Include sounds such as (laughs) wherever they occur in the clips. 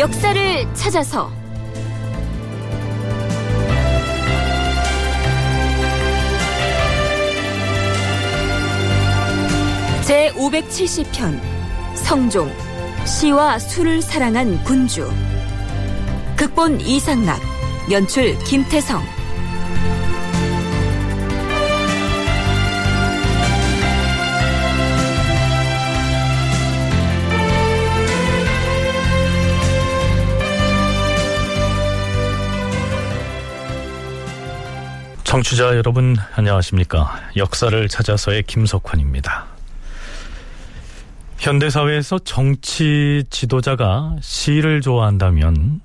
역사를 찾아서. 제 570편 성종 시와 술을 사랑한 군주. 극본 이상락 연출 김태성 청취자 여러분 안녕하십니까? 역사를 찾아서의 김석환입니다. 현대사회에서 정치 지도자가 시를 좋아한다면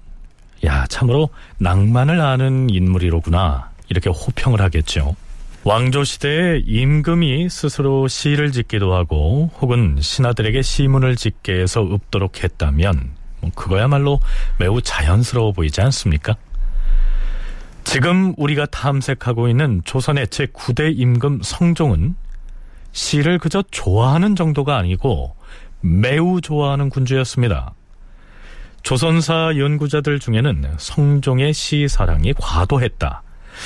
야 참으로 낭만을 아는 인물이로구나 이렇게 호평을 하겠죠. 왕조 시대에 임금이 스스로 시를 짓기도 하고 혹은 신하들에게 시문을 짓게 해서 읊도록 했다면 뭐 그거야말로 매우 자연스러워 보이지 않습니까? 지금 우리가 탐색하고 있는 조선의 제9대 임금 성종은 시를 그저 좋아하는 정도가 아니고 매우 좋아하는 군주였습니다. 조선사 연구자들 중에는 성종의 시 사랑이 과도했다.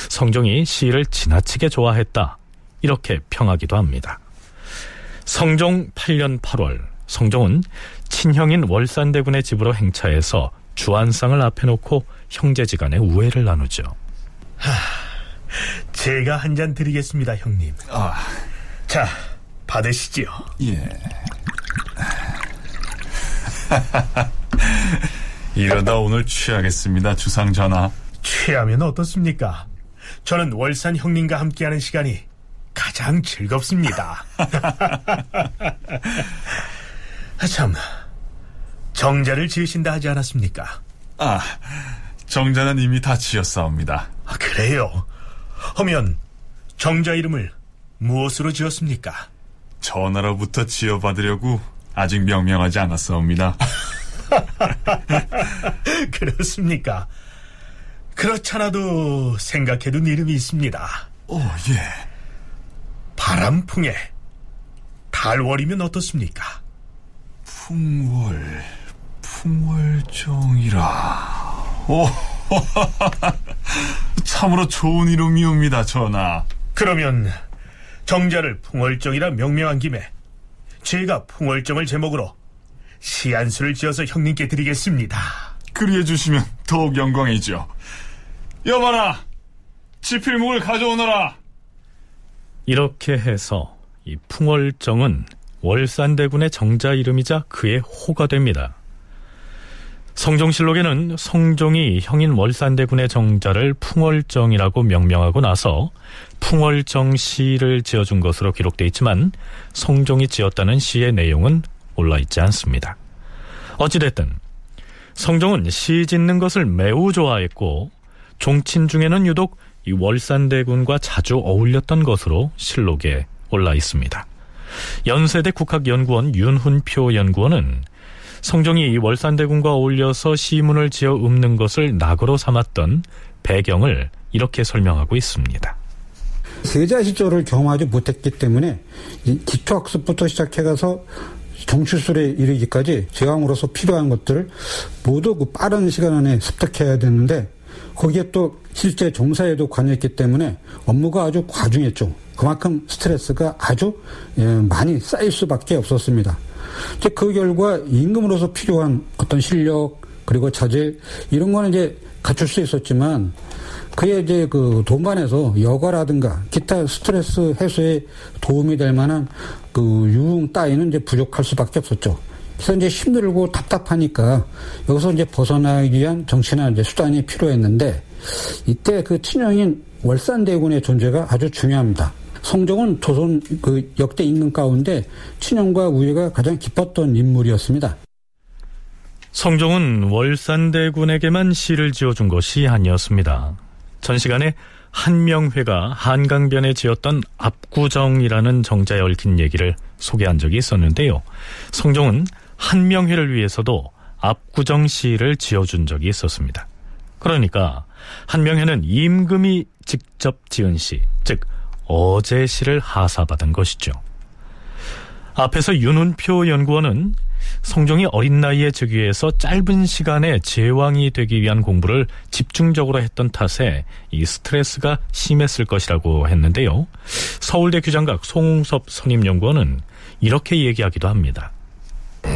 성종이 시를 지나치게 좋아했다. 이렇게 평하기도 합니다. 성종 8년 8월 성종은 친형인 월산대군의 집으로 행차해서 주안상을 앞에 놓고 형제지간의 우애를 나누죠. 하, 제가 한 잔 드리겠습니다, 형님. 아, 자, 받으시지요. 예. (laughs) 이러다 오늘 취하겠습니다, 주상 전하. 취하면 어떻습니까? 저는 월산 형님과 함께하는 시간이 가장 즐겁습니다. (laughs) 아, 참, 정자를 지으신다 하지 않았습니까? 아, 정자는 이미 다 지었사옵니다. 아, 그래요. 하면 정자 이름을 무엇으로 지었습니까? 전하로부터 지어받으려고 아직 명명하지 않았사옵니다. (laughs) 그렇습니까? 그렇잖아도 생각해둔 이름이 있습니다. 오, 예. 바람풍에 달월이면 어떻습니까? 풍월, 풍월정이라. 오, (laughs) 참으로 좋은 이름이옵니다, 전하. 그러면 정자를 풍월정이라 명명한 김에 제가 풍월정을 제목으로 시안수를 지어서 형님께 드리겠습니다. 그리해 주시면 더욱 영광이죠. 여봐라, 지필목을 가져오너라. 이렇게 해서 이 풍월정은 월산대군의 정자 이름이자 그의 호가 됩니다. 성종실록에는 성종이 형인 월산대군의 정자를 풍월정이라고 명명하고 나서 풍월정 시를 지어준 것으로 기록되어 있지만 성종이 지었다는 시의 내용은 올라있지 않습니다. 어찌됐든 성종은 시 짓는 것을 매우 좋아했고 종친 중에는 유독 이 월산대군과 자주 어울렸던 것으로 실록에 올라 있습니다. 연세대 국학연구원 윤훈표 연구원은 성종이 월산대군과 어울려서 시문을 지어 읊는 것을 낙으로 삼았던 배경을 이렇게 설명하고 있습니다. 세자 시절을 경험하지 못했기 때문에 기초학습부터 시작해가서 정치술에 이르기까지 제왕으로서 필요한 것들을 모두 그 빠른 시간 안에 습득해야 되는데 거기에 또 실제 종사에도 관여했기 때문에 업무가 아주 과중했죠. 그만큼 스트레스가 아주 예, 많이 쌓일 수밖에 없었습니다. 이제 그 결과 임금으로서 필요한 어떤 실력 그리고 자질 이런 거는 이제 갖출 수 있었지만 그의 이제 그 돈반에서 여가라든가 기타 스트레스 해소에 도움이 될 만한 그 유흥 따위는 이제 부족할 수밖에 없었죠. 그래서 이제 힘들고 답답하니까 여기서 이제 벗어나기 위한 정치나 이제 수단이 필요했는데 이때 그 친형인 월산대군의 존재가 아주 중요합니다. 성종은 조선 그 역대 임금 가운데 친형과 우애가 가장 깊었던 인물이었습니다. 성종은 월산대군에게만 시를 지어준 것이 아니었습니다. 전 시간에 한명회가 한강변에 지었던 압구정이라는 정자에 얽힌 얘기를 소개한 적이 있었는데요. 성종은 한명회를 위해서도 압구정 시를 지어준 적이 있었습니다. 그러니까 한명회는 임금이 직접 지은 시, 즉 어제 시를 하사받은 것이죠. 앞에서 윤훈표 연구원은 성종이 어린 나이에 즉위해서 짧은 시간에 제왕이 되기 위한 공부를 집중적으로 했던 탓에 이 스트레스가 심했을 것이라고 했는데요. 서울대 규장각 송웅섭 선임연구원은 이렇게 얘기하기도 합니다.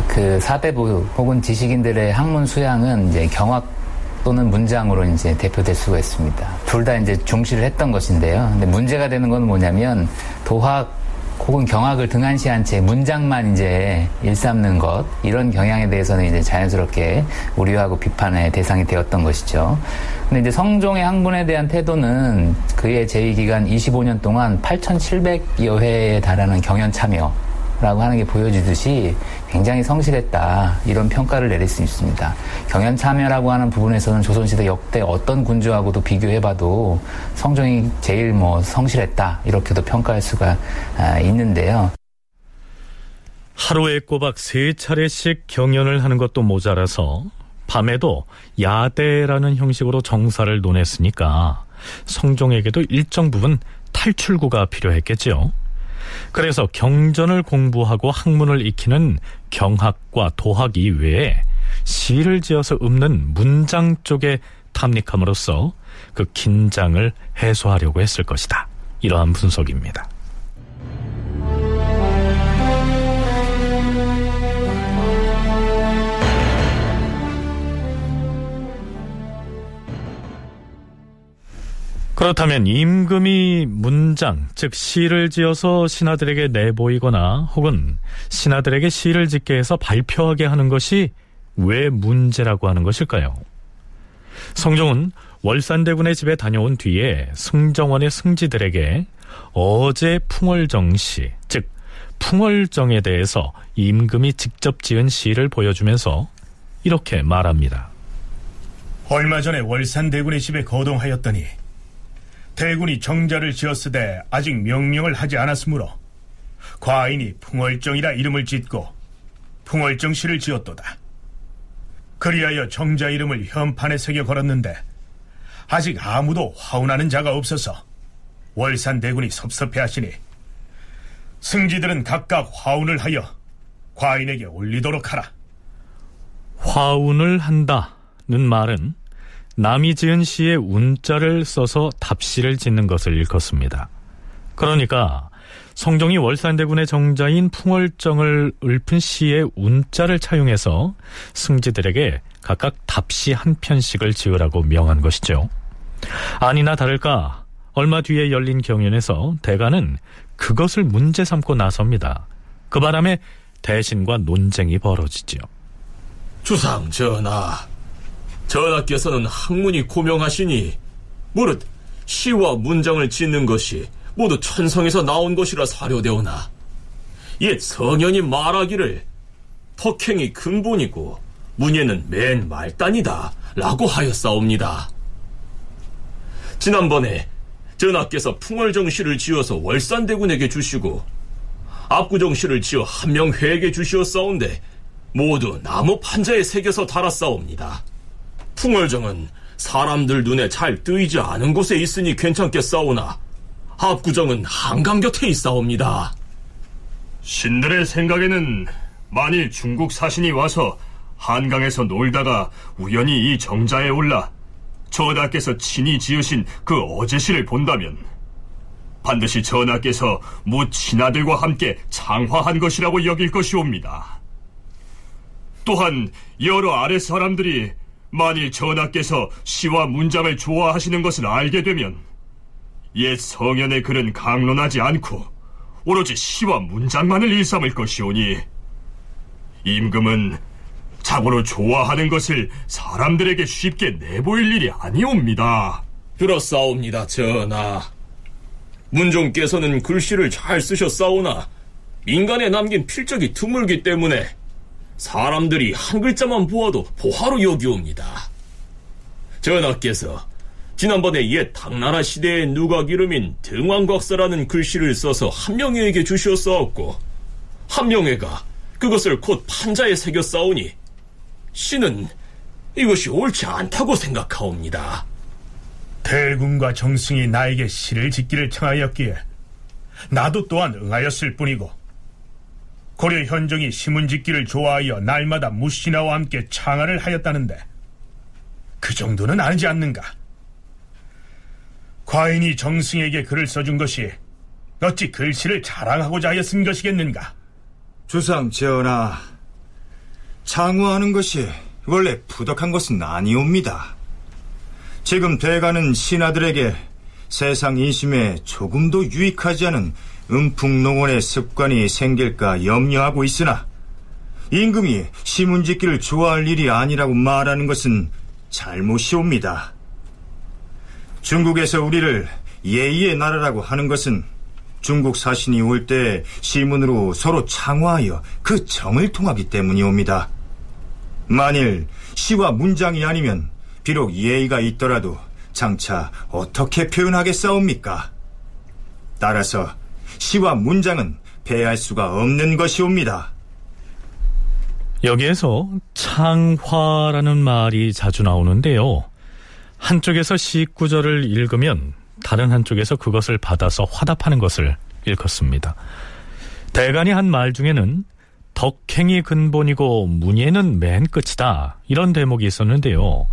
그 사대부 혹은 지식인들의 학문 수양은 이제 경학 또는 문장으로 이제 대표될 수가 있습니다. 둘 다 이제 중시를 했던 것인데요. 근데 문제가 되는 건 뭐냐면 도학 혹은 경악을 등한시한 채 문장만 이제 일삼는 것 이런 경향에 대해서는 이제 자연스럽게 우려하고 비판의 대상이 되었던 것이죠. 근데 이제 성종의 학문에 대한 태도는 그의 재위 기간 25년 동안 8,700여 회에 달하는 경연 참여 라고 하는 게 보여지듯이 굉장히 성실했다 이런 평가를 내릴 수 있습니다. 경연 참여라고 하는 부분에서는 조선시대 역대 어떤 군주하고도 비교해봐도 성종이 제일 뭐 성실했다 이렇게도 평가할 수가 아, 있는데요. 하루에 꼬박 세 차례씩 경연을 하는 것도 모자라서 밤에도 야대라는 형식으로 정사를 논했으니까 성종에게도 일정 부분 탈출구가 필요했겠지요. 그래서 경전을 공부하고 학문을 익히는 경학과 도학 이외에 시를 지어서 읊는 문장 쪽에 탐닉함으로써 그 긴장을 해소하려고 했을 것이다. 이러한 분석입니다. 그렇다면 임금이 문장, 즉 시를 지어서 신하들에게 내보이거나 혹은 신하들에게 시를 짓게 해서 발표하게 하는 것이 왜 문제라고 하는 것일까요? 성종은 월산대군의 집에 다녀온 뒤에 승정원의 승지들에게 어제 풍월정시, 즉 풍월정에 대해서 임금이 직접 지은 시를 보여주면서 이렇게 말합니다. 얼마 전에 월산대군의 집에 거동하였더니 대군이 정자를 지었으되 아직 명령을 하지 않았으므로 과인이 풍월정이라 이름을 짓고 풍월정시를 지었도다. 그리하여 정자 이름을 현판에 새겨 걸었는데 아직 아무도 화운하는 자가 없어서 월산 대군이 섭섭해하시니 승지들은 각각 화운을 하여 과인에게 올리도록 하라. 화운을 한다는 말은 남이 지은 시에 운자를 써서 답시를 짓는 것을 일컫습니다. 그러니까 성종이 월산대군의 정자인 풍월정을 읊은 시에 운자를 차용해서 승지들에게 각각 답시 한 편씩을 지으라고 명한 것이죠. 아니나 다를까 얼마 뒤에 열린 경연에서 대가는 그것을 문제 삼고 나섭니다. 그 바람에 대신과 논쟁이 벌어지지요. 주상 전하, 전하께서는 학문이 고명하시니 무릇 시와 문장을 짓는 것이 모두 천성에서 나온 것이라 사료되오나 옛 성현이 말하기를 덕행이 근본이고 문예는 맨 말단이다 라고 하였사옵니다. 지난번에 전하께서 풍월정시를 지어서 월산대군에게 주시고 압구정시를 지어 한명회에게 주시었사온데 모두 나무 판자에 새겨서 달았사옵니다. 풍월정은 사람들 눈에 잘 뜨이지 않은 곳에 있으니 괜찮겠사오나 압구정은 한강 곁에 있사옵니다. 신들의 생각에는 만일 중국 사신이 와서 한강에서 놀다가 우연히 이 정자에 올라 전하께서 친히 지으신 그 어제시를 본다면 반드시 전하께서 무 친아들과 함께 장화한 것이라고 여길 것이옵니다. 또한 여러 아래 사람들이 만일 전하께서 시와 문장을 좋아하시는 것을 알게 되면 옛 성현의 글은 강론하지 않고 오로지 시와 문장만을 일삼을 것이오니 임금은 자고로 좋아하는 것을 사람들에게 쉽게 내보일 일이 아니옵니다. 그렇사옵니다, 전하. 문종께서는 글씨를 잘 쓰셨사오나 민간에 남긴 필적이 드물기 때문에 사람들이 한 글자만 보아도 보화로 여기옵니다. 전하께서 지난번에 옛 당나라 시대의 누각 이름인 등왕곽사라는 글씨를 써서 한명회에게 주시었사옵고 한명회가 그것을 곧 판자에 새겨 싸우니 신은 이것이 옳지 않다고 생각하옵니다. 대군과 정승이 나에게 시를 짓기를 청하였기에 나도 또한 응하였을 뿐이고 고려 현종이 시문짓기를 좋아하여 날마다 무신하와 함께 창화를 하였다는데 그 정도는 아니지 않는가? 과인이 정승에게 글을 써준 것이 어찌 글씨를 자랑하고자 하여 쓴 것이겠는가? 주상 전하, 창화하는 것이 원래 부덕한 것은 아니옵니다. 지금 대가는 신하들에게 세상 인심에 조금도 유익하지 않은 음풍농원의 습관이 생길까 염려하고 있으나 임금이 시문짓기를 좋아할 일이 아니라고 말하는 것은 잘못이옵니다. 중국에서 우리를 예의의 나라라고 하는 것은 중국 사신이 올 때 시문으로 서로 창화하여 그 정을 통하기 때문이옵니다. 만일 시와 문장이 아니면 비록 예의가 있더라도 장차 어떻게 표현하겠사옵니까? 따라서 시와 문장은 배할 수가 없는 것이옵니다. 여기에서 창화라는 말이 자주 나오는데요. 한쪽에서 시 구절을 읽으면 다른 한쪽에서 그것을 받아서 화답하는 것을 일컫습니다. 대간이 한 말 중에는 덕행이 근본이고 문예는 맨 끝이다. 이런 대목이 있었는데요.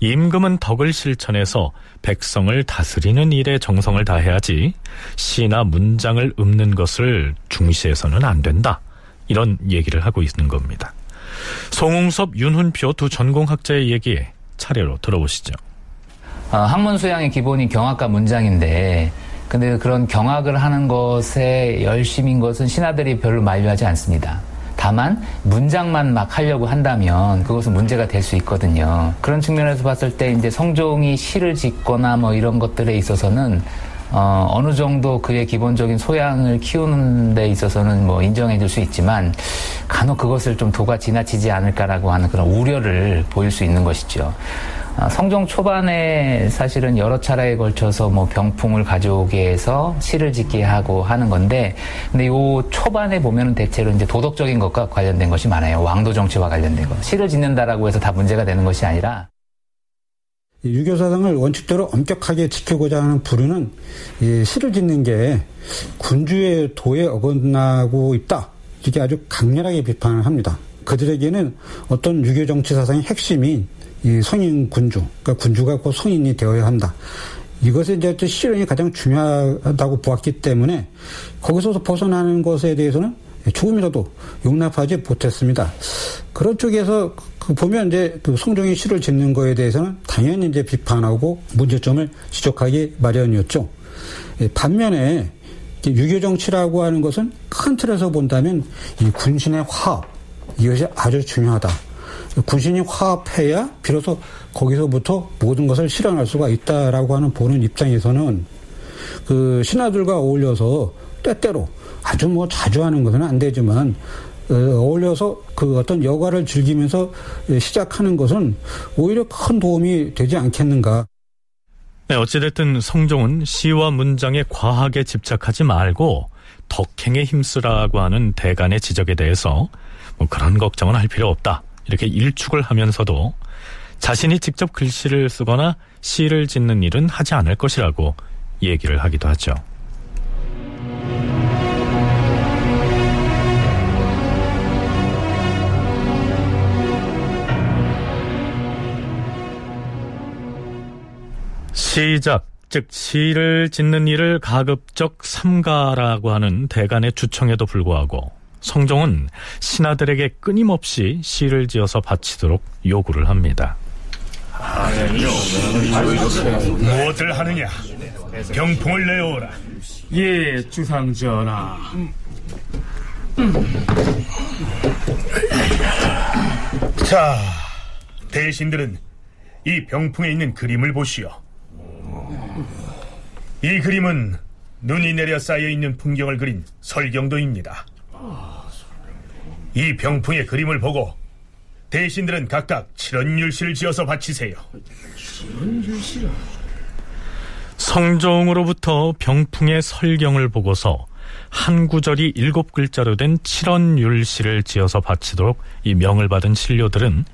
임금은 덕을 실천해서 백성을 다스리는 일에 정성을 다해야지 시나 문장을 읊는 것을 중시해서는 안 된다. 이런 얘기를 하고 있는 겁니다. 송웅섭, 윤훈표 두 전공학자의 얘기 차례로 들어보시죠. 어, 학문 수양의 기본이 경학과 문장인데 근데 그런 경학을 하는 것에 열심인 것은 신하들이 별로 만류하지 않습니다. 다만 문장만 막 하려고 한다면 그것은 문제가 될 수 있거든요. 그런 측면에서 봤을 때 이제 성종이 시를 짓거나 뭐 이런 것들에 있어서는 어, 어느 정도 그의 기본적인 소양을 키우는 데 있어서는 뭐 인정해 줄 수 있지만 간혹 그것을 좀 도가 지나치지 않을까라고 하는 그런 우려를 보일 수 있는 것이죠. 아, 성종 초반에 사실은 여러 차례에 걸쳐서 뭐 병풍을 가져오게 해서 시를 짓게 하고 하는 건데, 근데 요 초반에 보면은 대체로 이제 도덕적인 것과 관련된 것이 많아요. 왕도 정치와 관련된 것. 시를 짓는다라고 해서 다 문제가 되는 것이 아니라, 유교 사상을 원칙대로 엄격하게 지키고자 하는 부류는 시를 짓는 게 군주의 도에 어긋나고 있다. 이게 아주 강렬하게 비판을 합니다. 그들에게는 어떤 유교 정치 사상의 핵심인 이 성인 군주, 그러니까 군주가 곧 성인이 되어야 한다. 이것에 이제 실현이 가장 중요하다고 보았기 때문에 거기서 벗어나는 것에 대해서는 조금이라도 용납하지 못했습니다. 그런 쪽에서 그 보면 이제 그 성종이 시를 짓는 거에 대해서는 당연히 이제 비판하고 문제점을 지적하기 마련이었죠. 예, 반면에 유교 정치라고 하는 것은 큰 틀에서 본다면 이 군신의 화합 이것이 아주 중요하다. 군신이 화합해야 비로소 거기서부터 모든 것을 실현할 수가 있다라고 하는 보는 입장에서는 그 신하들과 어울려서 때때로 아주 뭐 자주 하는 것은 안 되지만 어, 어울려서 그 어떤 여가를 즐기면서 시작하는 것은 오히려 큰 도움이 되지 않겠는가. 네, 어찌됐든 성종은 시와 문장에 과하게 집착하지 말고 덕행에 힘쓰라고 하는 대간의 지적에 대해서 뭐 그런 걱정은 할 필요 없다. 이렇게 일축을 하면서도 자신이 직접 글씨를 쓰거나 시를 짓는 일은 하지 않을 것이라고 얘기를 하기도 하죠. 시작, 즉 시를 짓는 일을 가급적 삼가라고 하는 대간의 주청에도 불구하고 성종은 신하들에게 끊임없이 시를 지어서 바치도록 요구를 합니다. 무엇을 하느냐? 병풍을 내어오라. 예, 주상전하. 자, 대신들은 이 병풍에 있는 그림을 보시오. 이 그림은 눈이 내려 쌓여 있는 풍경을 그린 설경도입니다. 이 병풍의 그림을 보고 대신들은 각각 칠원율시를 지어서 바치세요. 성종으로부터 병풍의 설경을 보고서 한 구절이 일곱 글자로 된 칠원율시를 지어서 바치도록 이 명을 받은 신료들은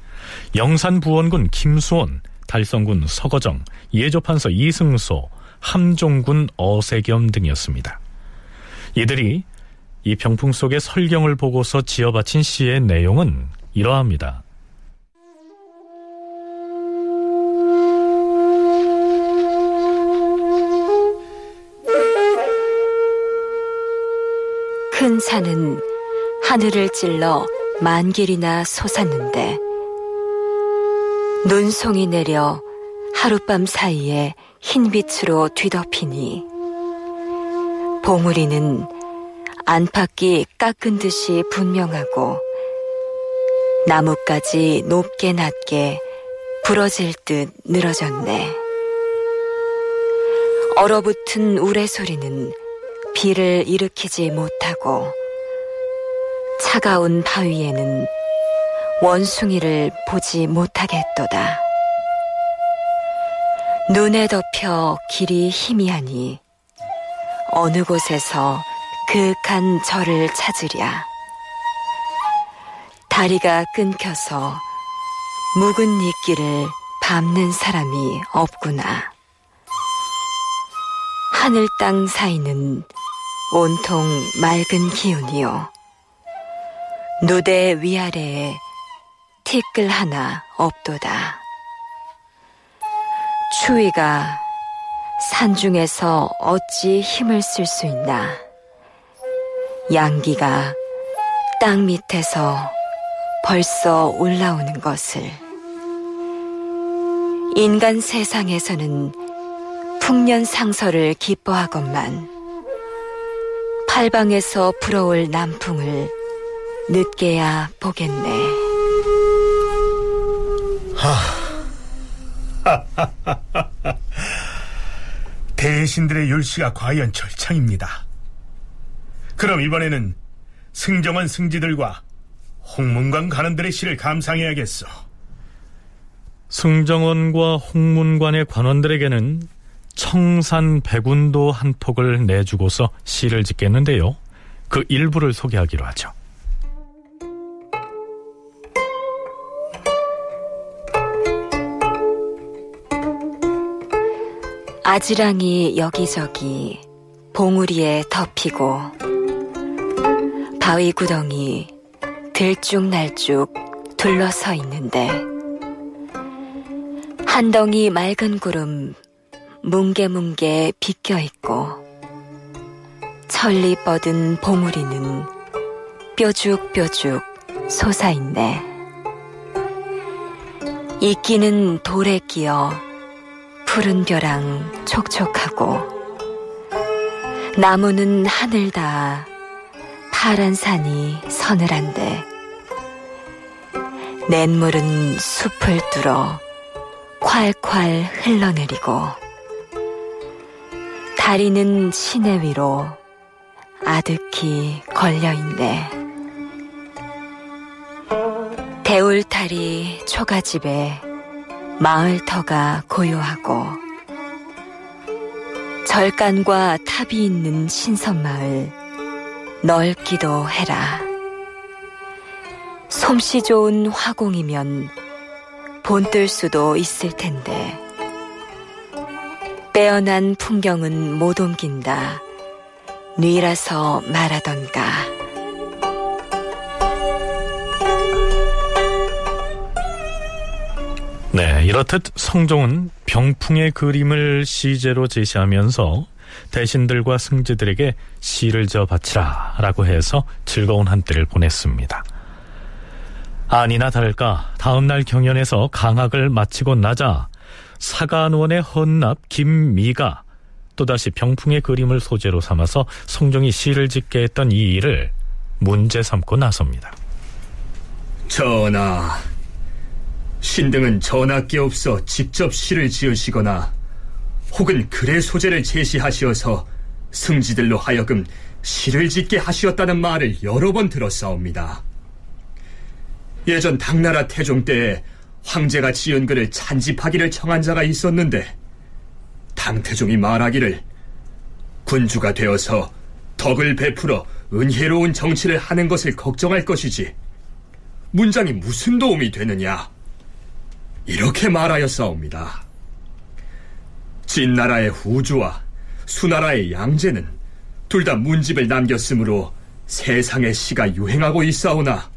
영산부원군 김수원, 달성군 서거정, 예조판서 이승소, 함종군 어세겸 등이었습니다. 이들이 이 병풍 속의 설경을 보고서 지어 바친 시의 내용은 이러합니다. 큰 산은 하늘을 찔러 만 길이나 솟았는데 눈송이 내려 하룻밤 사이에 흰빛으로 뒤덮이니 봉우리는 안팎이 깎은 듯이 분명하고 나뭇가지 높게 낮게 부러질 듯 늘어졌네. 얼어붙은 우레소리는 비를 일으키지 못하고 차가운 바위에는 원숭이를 보지 못하겠도다. 눈에 덮여 길이 희미하니 어느 곳에서 그윽한 절을 찾으랴. 다리가 끊겨서 묵은 이끼를 밟는 사람이 없구나. 하늘 땅 사이는 온통 맑은 기운이요. 누대 위아래에 티끌 하나 없도다. 추위가 산중에서 어찌 힘을 쓸 수 있나. 양기가 땅 밑에서 벌써 올라오는 것을. 인간 세상에서는 풍년상서를 기뻐하건만 팔방에서 불어올 남풍을 늦게야 보겠네. (laughs) 대신들의 율시가 과연 절창입니다. 그럼 이번에는 승정원 승지들과 홍문관 관원들의 시를 감상해야겠어. 승정원과 홍문관의 관원들에게는 청산 백운도 한 폭을 내주고서 시를 짓겠는데요. 그 일부를 소개하기로 하죠. 아지랑이 여기저기 봉우리에 덮이고 바위 구덩이 들쭉날쭉 둘러서 있는데 한 덩이 맑은 구름 뭉게뭉게 비껴 있고 천리 뻗은 봉우리는 뾰죽뾰죽 솟아 있네. 이끼는 돌에 끼어 푸른 벼랑 촉촉하고 나무는 하늘 다 파란 산이 서늘한데 냇물은 숲을 뚫어 콸콸 흘러내리고 다리는 시내 위로 아득히 걸려있네. 대울다리 초가집에 마을터가 고요하고 절간과 탑이 있는 신선마을 넓기도 해라. 솜씨 좋은 화공이면 본뜰 수도 있을 텐데 빼어난 풍경은 못 옮긴다. 뉘라서 말하던가. 네, 이렇듯 성종은 병풍의 그림을 시제로 제시하면서 대신들과 승지들에게 시를 저 바치라 라고 해서 즐거운 한때를 보냈습니다. 아니나 다를까 다음날 경연에서 강학을 마치고 나자 사간원의 헌납 김미가 또다시 병풍의 그림을 소재로 삼아서 성종이 시를 짓게 했던 이 일을 문제 삼고 나섭니다. 전하, 신등은 전하께 없어 직접 시를 지으시거나 혹은 글의 소재를 제시하시어서 승지들로 하여금 시를 짓게 하시었다는 말을 여러 번 들었사옵니다. 예전 당나라 태종 때에 황제가 지은 글을 찬집하기를 청한 자가 있었는데 당태종이 말하기를 군주가 되어서 덕을 베풀어 은혜로운 정치를 하는 것을 걱정할 것이지 문장이 무슨 도움이 되느냐 이렇게 말하였사옵니다. 진나라의 후주와 수나라의 양제는 둘 다 문집을 남겼으므로 세상에 시가 유행하고 있사오나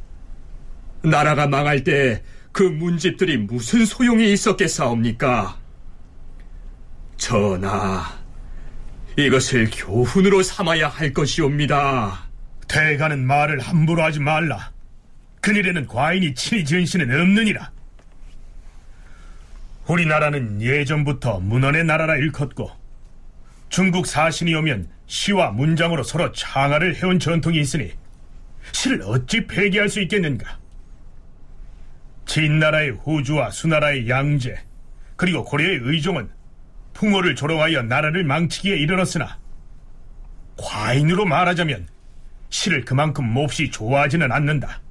나라가 망할 때 그 문집들이 무슨 소용이 있었겠사옵니까? 전하, 이것을 교훈으로 삼아야 할 것이옵니다. 대가는 말을 함부로 하지 말라. 그일에는 과인이 친히 지은 시는 없느니라. 우리나라는 예전부터 문헌의 나라라 일컫고 중국 사신이 오면 시와 문장으로 서로 창화를 해온 전통이 있으니 시를 어찌 폐기할 수 있겠는가? 진나라의 후주와 수나라의 양제 그리고 고려의 의종은 풍어를 조롱하여 나라를 망치기에 이르렀으나 과인으로 말하자면 시를 그만큼 몹시 좋아하지는 않는다.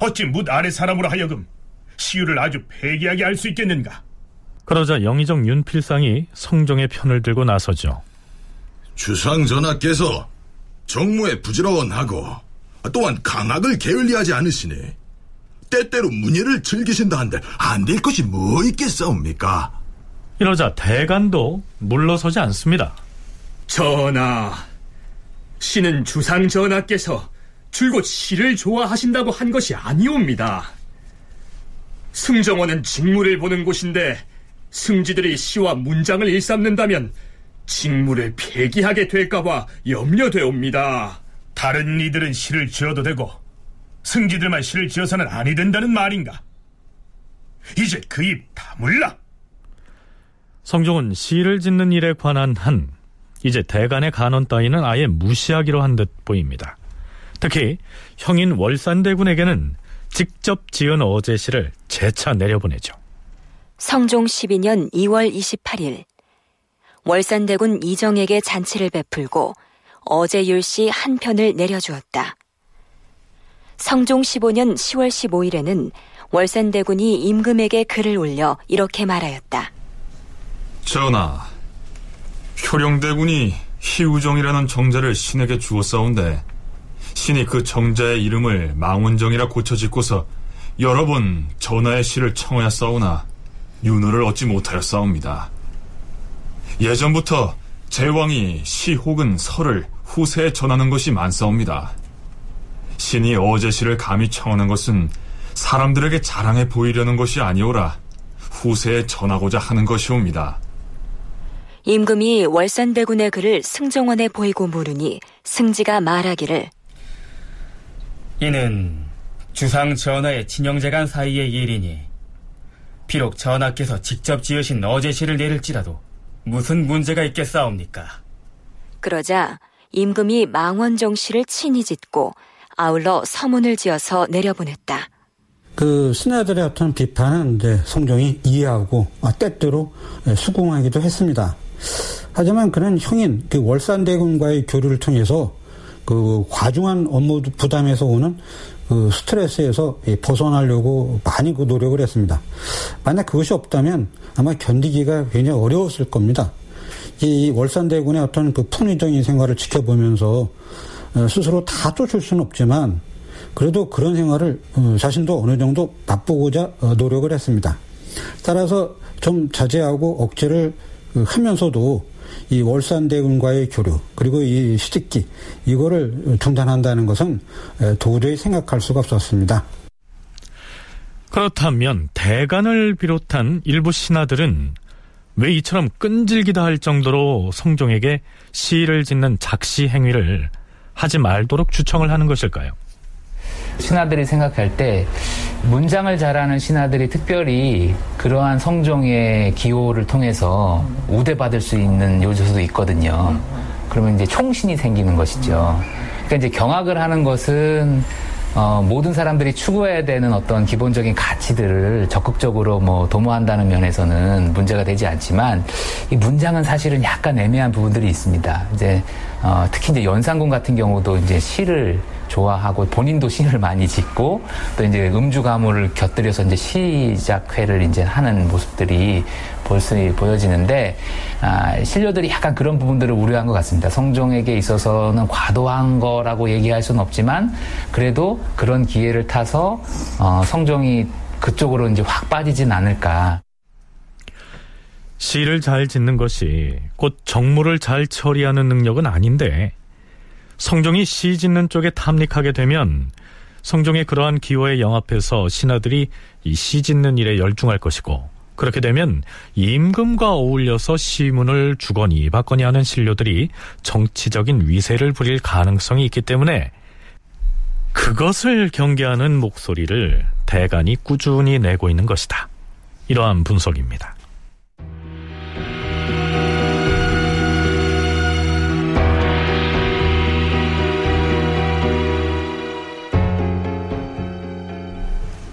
어찌 묻 아래 사람으로 하여금 시유를 아주 폐기하게 할 수 있겠는가? 그러자 영의정 윤필상이 성종의 편을 들고 나서죠. 주상 전하께서 정무에 부지런하고 또한 강학을 게을리하지 않으시니 때때로 문예를 즐기신다 한들 안될 것이 뭐 있겠사옵니까? 이러자 대간도 물러서지 않습니다. 전하, 시는 주상 전하께서 줄곧 시를 좋아하신다고 한 것이 아니옵니다. 승정원은 직무를 보는 곳인데 승지들이 시와 문장을 일삼는다면 직무를 폐기하게 될까봐 염려되옵니다. 다른 이들은 시를 지어도 되고 승지들만 시를 지어서는 아니 된다는 말인가? 이제 그 입 다물라. 성종은 시를 짓는 일에 관한 한 이제 대간의 간언 따위는 아예 무시하기로 한 듯 보입니다. 특히 형인 월산대군에게는 직접 지은 어제 시를 재차 내려보내죠. 성종 12년 2월 28일 월산대군 이정에게 잔치를 베풀고 어제율시 한 편을 내려주었다. 성종 15년 10월 15일에는 월산대군이 임금에게 글을 올려 이렇게 말하였다. 전하, 효령대군이 희우정이라는 정자를 신에게 주었사온데 신이 그 정자의 이름을 망원정이라 고쳐짓고서 여러 번 전하의 시를 청하였사오나 윤호를 얻지 못하였사옵니다. 예전부터 제왕이 시 혹은 설을 후세에 전하는 것이 많사옵니다. 신이 어제 시를 감히 청하는 것은 사람들에게 자랑해 보이려는 것이 아니오라 후세에 전하고자 하는 것이옵니다. 임금이 월산대군의 글을 승정원에 보이고 물으니 승지가 말하기를 이는 주상 전하의 친형제간 사이의 일이니 비록 전하께서 직접 지으신 어제시를 내릴지라도 무슨 문제가 있겠사옵니까? 그러자 임금이 망원정 시를 친히 짓고 아울러 서문을 지어서 내려보냈다. 그 신하들의 어떤 비판은 이제 성종이 이해하고 아, 때때로 수긍하기도 했습니다. 하지만 그는 형인 그 월산대군과의 교류를 통해서 그 과중한 업무 부담에서 오는 그 스트레스에서 벗어나려고 많이 그 노력을 했습니다. 만약 그것이 없다면 아마 견디기가 굉장히 어려웠을 겁니다. 이 월산대군의 어떤 그 풍리적인 생활을 지켜보면서 어, 스스로 다 쫓을 수는 없지만 그래도 그런 생활을 어, 자신도 어느 정도 맛보고자 어, 노력을 했습니다. 따라서 좀 자제하고 억제를 그 하면서도 이 월산대군과의 교류 그리고 이 시집기 이거를 중단한다는 것은 도저히 생각할 수가 없었습니다. 그렇다면 대간을 비롯한 일부 신하들은 왜 이처럼 끈질기다 할 정도로 성종에게 시를 짓는 작시 행위를 하지 말도록 추청을 하는 것일까요? 신하들이 생각할 때 문장을 잘하는 신하들이 특별히 그러한 성종의 기호를 통해서 우대받을 수 있는 요소도 있거든요. 그러면 이제 총신이 생기는 것이죠. 그러니까 이제 경악을 하는 것은 어, 모든 사람들이 추구해야 되는 어떤 기본적인 가치들을 적극적으로 뭐 도모한다는 면에서는 문제가 되지 않지만 이 문장은 사실은 약간 애매한 부분들이 있습니다. 이제 어, 특히 이제 연산군 같은 경우도 이제 시를 좋아하고 본인도 시를 많이 짓고 또 이제 음주 가무를 곁들여서 이제 시작회를 이제 하는 모습들이 벌써 보여지는데 아, 신료들이 약간 그런 부분들을 우려한 것 같습니다. 성종에게 있어서는 과도한 거라고 얘기할 수는 없지만 그래도 그런 기회를 타서 어, 성종이 그쪽으로 이제 확 빠지진 않을까. 시를 잘 짓는 것이 곧 정무를 잘 처리하는 능력은 아닌데 성종이 시 짓는 쪽에 탐닉하게 되면 성종의 그러한 기호에 영합해서 신하들이 이 시 짓는 일에 열중할 것이고 그렇게 되면 임금과 어울려서 시문을 주거니 받거니 하는 신료들이 정치적인 위세를 부릴 가능성이 있기 때문에 그것을 경계하는 목소리를 대간이 꾸준히 내고 있는 것이다. 이러한 분석입니다.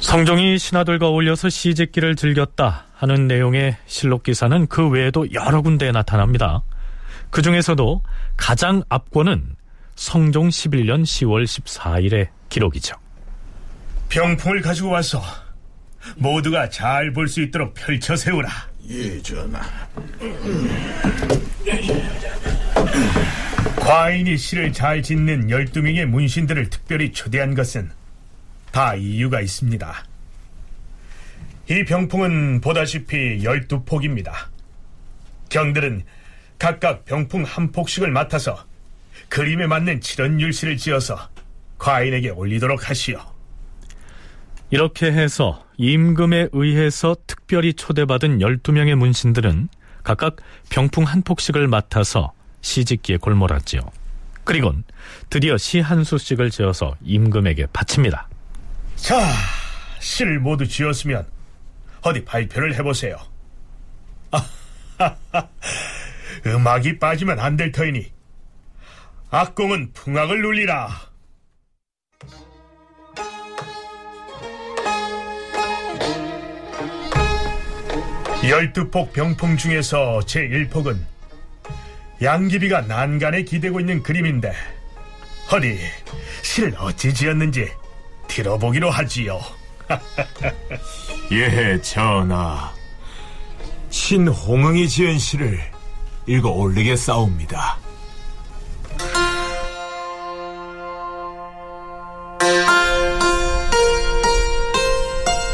성종이 신하들과 어울려서 시집기를 즐겼다 하는 내용의 실록 기사는 그 외에도 여러 군데에 나타납니다. 그 중에서도 가장 앞권은 성종 11년 10월 14일의 기록이죠. 병풍을 가지고 와서 모두가 잘 볼 수 있도록 펼쳐 세우라. 예, 전하. 과인이 시를 잘 짓는 12명의 문신들을 특별히 초대한 것은 다 이유가 있습니다. 이 병풍은 보다시피 12폭입니다. 경들은 각각 병풍 한 폭씩을 맡아서 그림에 맞는 칠원 율시를 지어서 과인에게 올리도록 하시오. 이렇게 해서 임금에 의해서 특별히 초대받은 12명의 문신들은 각각 병풍 한 폭씩을 맡아서 시짓기에 골몰았지요. 그리곤 드디어 시 한 수씩을 지어서 임금에게 바칩니다. 자, 시를 모두 지었으면 어디 발표를 해보세요. (laughs) 음악이 빠지면 안 될 터이니 악공은 풍악을 눌리라. 열두 폭 병풍 중에서 제1폭은 양귀비가 난간에 기대고 있는 그림인데 어디 시를 어찌 지었는지 들어보기로 하지요. (laughs) 예, 전하. 신홍응이 지은 시를 읽어 올리겠사옵니다.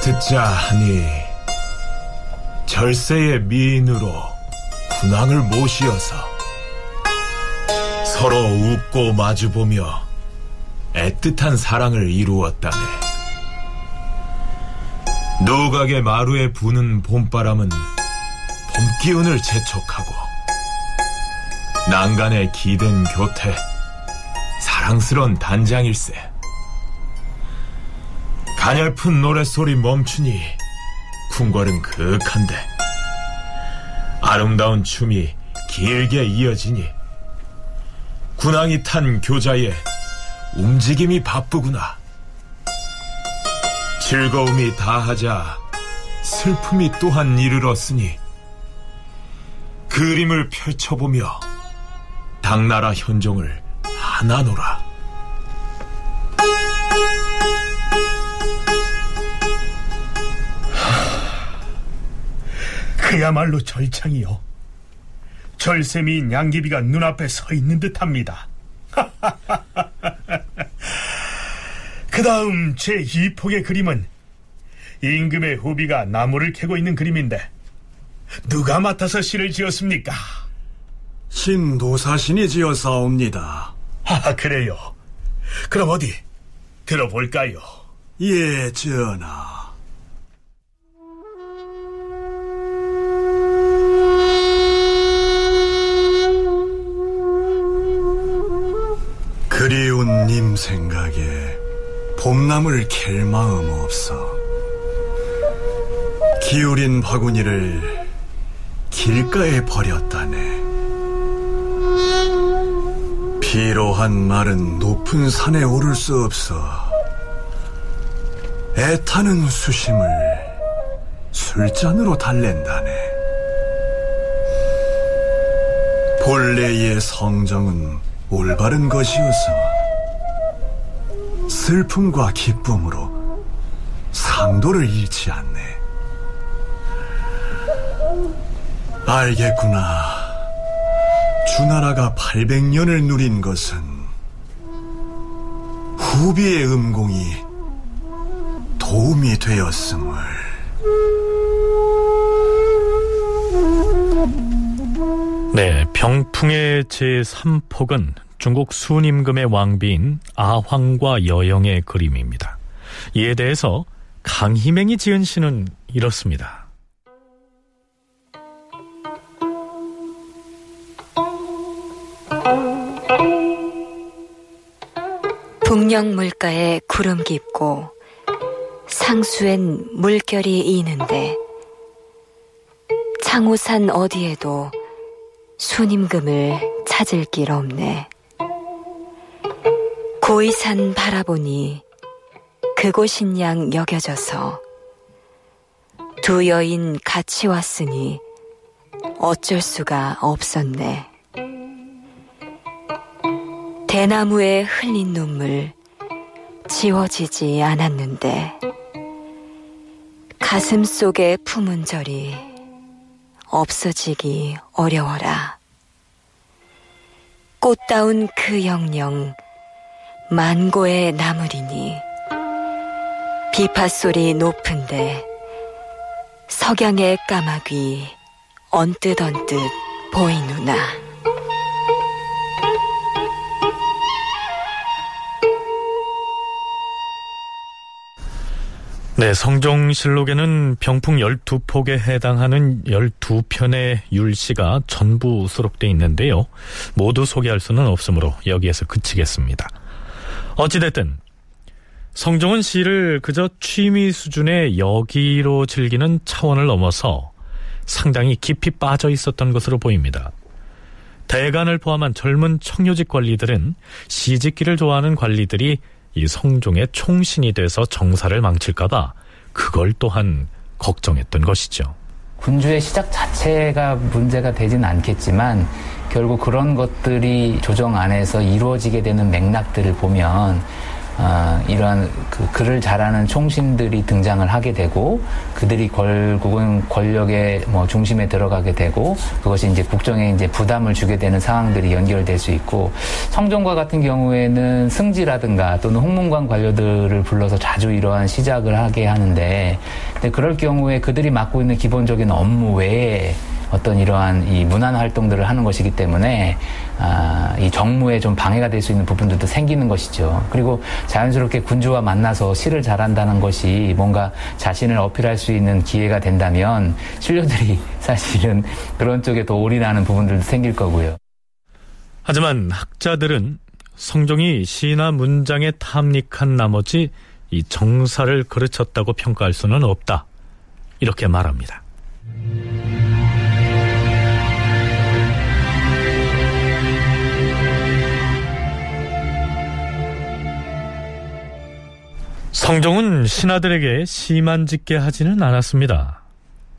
듣자 하니 절세의 미인으로 군왕을 모시어서 서로 웃고 마주보며 애틋한 사랑을 이루었다네. 누각의 마루에 부는 봄바람은 봄 기운을 재촉하고 난간에 기댄 교태 사랑스런 단장일세 가냘픈 노랫소리 멈추니 궁궐은 그윽한데 아름다운 춤이 길게 이어지니 군왕이 탄 교자에 움직임이 바쁘구나. 즐거움이 다하자 슬픔이 또한 이르렀으니 그림을 펼쳐보며 당나라 현종을 하나노라. 그야말로 절창이요. 절세미인 양귀비가 눈앞에 서 있는 듯합니다. (laughs) 그 다음 제2폭의 그림은 임금의 후비가 나무를 캐고 있는 그림인데 누가 맡아서 시를 지었습니까? 신도사신이 지어사옵니다. 아, 그래요. 그럼 어디 들어볼까요? 예, 전하. 그리운 님 생각에 봄나물 캘 마음 없어. 기울인 바구니를 길가에 버렸다네. 피로한 말은 높은 산에 오를 수 없어. 애타는 수심을 술잔으로 달랜다네. 본래의 성정은 올바른 것이어서 슬픔과 기쁨으로 상도를 잃지 않네. 알겠구나. 주나라가 800년을 누린 것은 후비의 음공이 도움이 되었음을. 네, 병풍의 제3폭은 중국 순임금의 왕비인 아황과 여영의 그림입니다. 이에 대해서 강희맹이 지은 시는 이렇습니다. 북녘 물가에 구름 깊고 상수엔 물결이 이는데 창호산 어디에도 순임금을 찾을 길 없네. 고이 산 바라보니 그곳인 양 여겨져서 두 여인 같이 왔으니 어쩔 수가 없었네. 대나무에 흘린 눈물 지워지지 않았는데 가슴 속에 품은 절이 없어지기 어려워라. 꽃다운 그 영영 만고의 나물이니 비파 소리 높은데 석양의 까마귀 언뜻 언뜻 보이누나. 네, 성종실록에는 병풍 12폭에 해당하는 12편의 율시가 전부 수록되어 있는데요. 모두 소개할 수는 없으므로 여기에서 그치겠습니다. 어찌됐든 성종은 시를 그저 취미 수준의 여기로 즐기는 차원을 넘어서 상당히 깊이 빠져 있었던 것으로 보입니다. 대간을 포함한 젊은 청요직 관리들은 시집기를 좋아하는 관리들이 이 성종의 총신이 돼서 정사를 망칠까봐 그걸 또한 걱정했던 것이죠. 군주의 시작 자체가 문제가 되진 않겠지만 결국 그런 것들이 조정 안에서 이루어지게 되는 맥락들을 보면 어, 이러한 그 글을 잘하는 총신들이 등장을 하게 되고 그들이 결국은 권력의 뭐 중심에 들어가게 되고 그것이 이제 국정에 이제 부담을 주게 되는 상황들이 연결될 수 있고 성종과 같은 경우에는 승지라든가 또는 홍문관 관료들을 불러서 자주 이러한 시작을 하게 하는데 근데 그럴 경우에 그들이 맡고 있는 기본적인 업무 외에 어떤 이러한 이 문안 활동들을 하는 것이기 때문에 아, 이 정무에 좀 방해가 될 수 있는 부분들도 생기는 것이죠. 그리고 자연스럽게 군주와 만나서 시를 잘한다는 것이 뭔가 자신을 어필할 수 있는 기회가 된다면 신료들이 (laughs) 사실은 그런 쪽에 더 올인하는 부분들도 생길 거고요. 하지만 학자들은 성종이 시나 문장에 탐닉한 나머지 이 정사를 그르쳤다고 평가할 수는 없다. 이렇게 말합니다. 성종은 신하들에게 시만 짓게 하지는 않았습니다.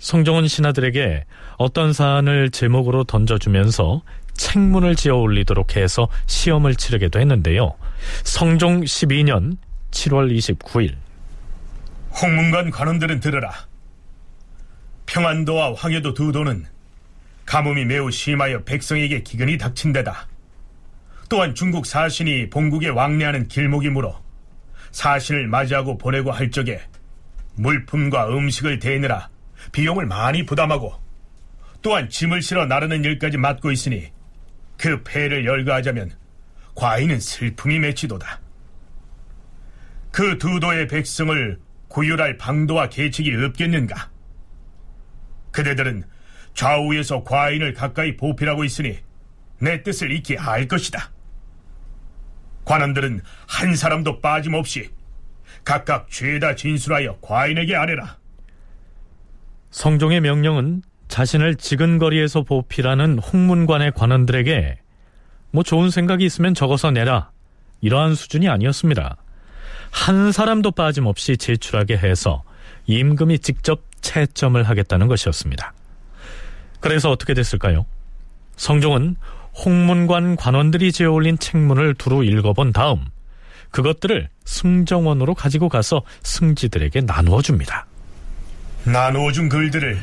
성종은 신하들에게 어떤 사안을 제목으로 던져주면서 책문을 지어 올리도록 해서 시험을 치르기도 했는데요. 성종 12년 7월 29일 홍문관 관원들은 들으라. 평안도와 황해도 두 도는 가뭄이 매우 심하여 백성에게 기근이 닥친 데다. 또한 중국 사신이 본국에 왕래하는 길목이므로 사신을 맞이하고 보내고 할 적에 물품과 음식을 대느라 비용을 많이 부담하고 또한 짐을 실어 나르는 일까지 맡고 있으니 그 폐를 열거하자면 과인은 슬픔이 맺히도다. 그 두 도의 백성을 구휼할 방도와 계책이 없겠는가? 그대들은 좌우에서 과인을 가까이 보필하고 있으니 내 뜻을 잊게 할 것이다. 관원들은 한 사람도 빠짐없이 각각 죄다 진술하여 과인에게 아뢰라. 성종의 명령은 자신을 지근거리에서 보필하는 홍문관의 관원들에게 뭐 좋은 생각이 있으면 적어서 내라. 이러한 수준이 아니었습니다. 한 사람도 빠짐없이 제출하게 해서 임금이 직접 채점을 하겠다는 것이었습니다. 그래서 어떻게 됐을까요? 성종은 홍문관 관원들이 지어올린 책문을 두루 읽어본 다음 그것들을 승정원으로 가지고 가서 승지들에게 나누어 줍니다. 나누어 준 글들을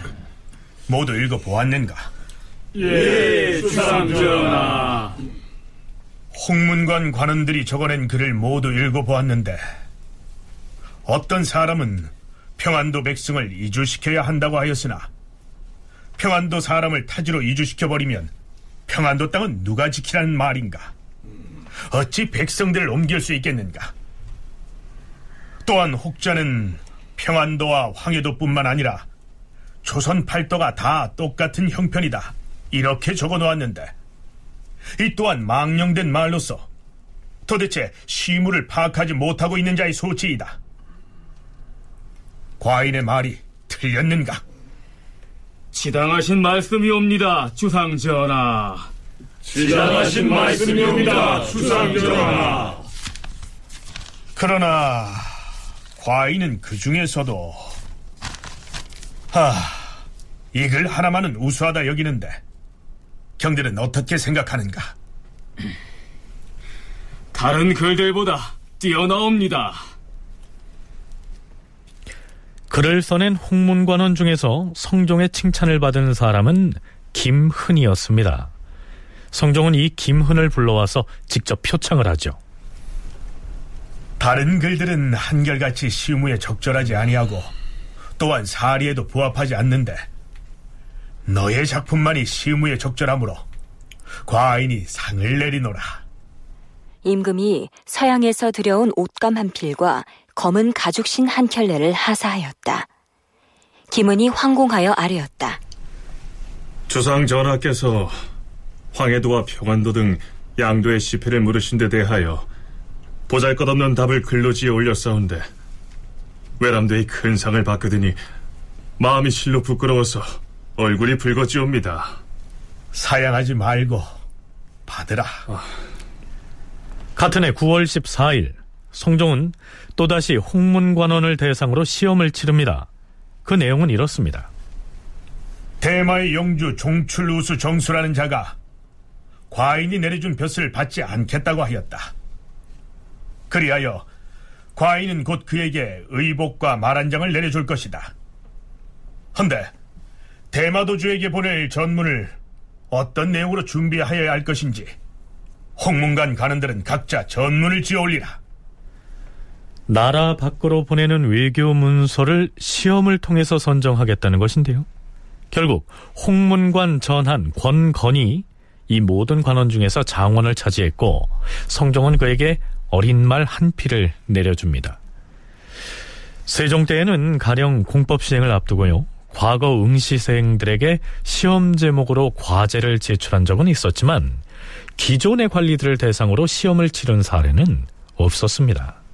모두 읽어 보았는가? 예, 주상전하. 홍문관 관원들이 적어낸 글을 모두 읽어 보았는데 어떤 사람은 평안도 백성을 이주시켜야 한다고 하였으나 평안도 사람을 타지로 이주시켜 버리면 평안도 땅은 누가 지키라는 말인가? 어찌 백성들을 옮길 수 있겠는가? 또한 혹자는 평안도와 황해도뿐만 아니라 조선 팔도가 다 똑같은 형편이다. 이렇게 적어 놓았는데 이 또한 망령된 말로서 도대체 시무를 파악하지 못하고 있는 자의 소치이다. 과인의 말이 틀렸는가? 지당하신 말씀이옵니다, 주상 전하. 지당하신 말씀이옵니다, 주상 전하. 그러나 과인은 그 중에서도 하 이 글 하나만은 우수하다 여기는데 경들은 어떻게 생각하는가? 다른 글들보다 뛰어나옵니다. 글을 써낸 홍문관원 중에서 성종의 칭찬을 받은 사람은 김흔이었습니다. 성종은 이 김흔을 불러와서 직접 표창을 하죠. 다른 글들은 한결같이 시무에 적절하지 아니하고 또한 사리에도 부합하지 않는데 너의 작품만이 시무에 적절하므로 과인이 상을 내리노라. 임금이 서양에서 들여온 옷감 한 필과 검은 가죽신 한 켤레를 하사하였다. 김은이 황공하여 아뢰었다. 주상 전하께서 황해도와 평안도 등 양도의 시패를 물으신 데 대하여 보잘것없는 답을 글로 지어 올렸사온데 외람되이 큰 상을 받거드니 마음이 실로 부끄러워서 얼굴이 붉어지옵니다. 사양하지 말고 받으라. 같은 해 9월 14일 성종은 또다시 홍문관원을 대상으로 시험을 치릅니다. 그 내용은 이렇습니다. 대마의 영주 종출우수 정수라는 자가 과인이 내려준 벼슬을 받지 않겠다고 하였다. 그리하여 과인은 곧 그에게 의복과 말 한 장을 내려줄 것이다. 헌데 대마도주에게 보낼 전문을 어떤 내용으로 준비하여야 할 것인지 홍문관 가는들은 각자 전문을 지어 올리라. 나라 밖으로 보내는 외교 문서를 시험을 통해서 선정하겠다는 것인데요. 결국 홍문관 전한 권건이 이 모든 관원 중에서 장원을 차지했고 성종은 그에게 어린 말 한 피를 내려줍니다. 세종 때에는 가령 공법 시행을 앞두고요. 과거 응시생들에게 시험 제목으로 과제를 제출한 적은 있었지만 기존의 관리들을 대상으로 시험을 치른 사례는 없었습니다.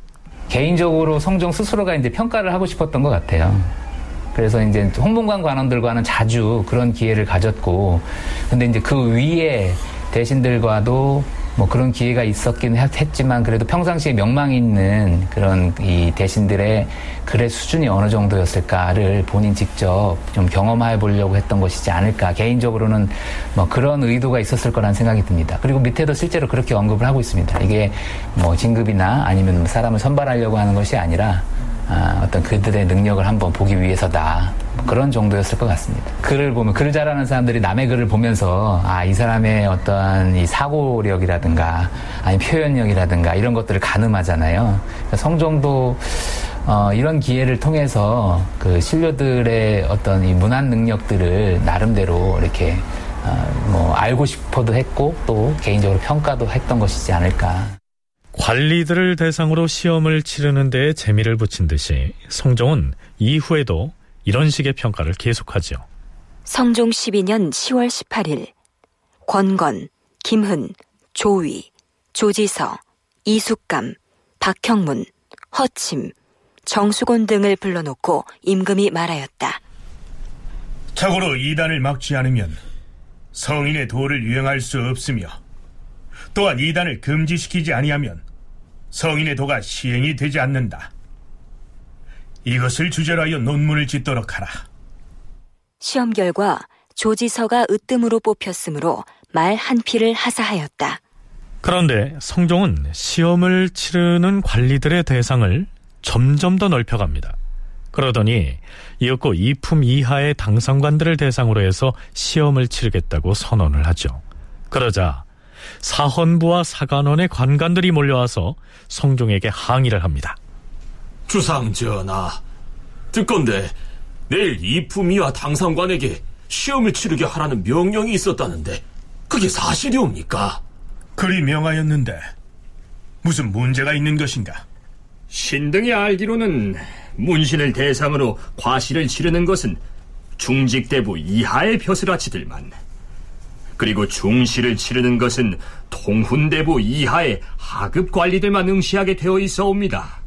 개인적으로 성종 스스로가 이제 평가를 하고 싶었던 것 같아요. 그래서 이제 홍문관 관원들과는 자주 그런 기회를 가졌고, 근데 이제 그 위에 대신들과도 뭐 그런 기회가 있었긴 했지만 그래도 평상시에 명망 있는 그런 이 대신들의 글의 수준이 어느 정도였을까를 본인 직접 좀 경험해 보려고 했던 것이지 않을까 개인적으로는 뭐 그런 의도가 있었을 거란 생각이 듭니다. 그리고 밑에도 실제로 그렇게 언급을 하고 있습니다. 이게 뭐 진급이나 아니면 사람을 선발하려고 하는 것이 아니라 아, 어떤 그들의 능력을 한번 보기 위해서다. 그런 정도였을 것 같습니다. 글을 보면 글을 잘하는 사람들이 남의 글을 보면서 아 이 사람의 어떠한 이 사고력이라든가 아니 표현력이라든가 이런 것들을 가늠하잖아요. 성종도 어, 이런 기회를 통해서 그 신료들의 어떤 이 문안 능력들을 나름대로 이렇게 어, 뭐 알고 싶어도 했고 또 개인적으로 평가도 했던 것이지 않을까. 관리들을 대상으로 시험을 치르는 데에 재미를 붙인 듯이 성종은 이후에도 이런 식의 평가를 계속하죠. 성종 12년 10월 18일 권건, 김흔, 조위, 조지서, 이숙감, 박형문, 허침, 정수곤 등을 불러놓고 임금이 말하였다. 자고로 이단을 막지 않으면 성인의 도를 유행할 수 없으며 또한 이단을 금지시키지 아니하면 성인의 도가 시행이 되지 않는다. 이것을 주제로 하여 논문을 짓도록 하라. 시험 결과 조지서가 으뜸으로 뽑혔으므로 말 한 피를 하사하였다. 그런데 성종은 시험을 치르는 관리들의 대상을 점점 더 넓혀갑니다. 그러더니 이윽고 이품 이하의 당상관들을 대상으로 해서 시험을 치르겠다고 선언을 하죠. 그러자 사헌부와 사관원의 관관들이 몰려와서 성종에게 항의를 합니다. 주상 전하, 듣건데 내일 이품이와 당상관에게 시험을 치르게 하라는 명령이 있었다는데 그게 사실이옵니까? 그리 명하였는데 무슨 문제가 있는 것인가? 신등이 알기로는 문신을 대상으로 과시를 치르는 것은 중직대부 이하의 벼슬아치들만 그리고 중시를 치르는 것은 통훈대부 이하의 하급 관리들만 응시하게 되어 있어옵니다.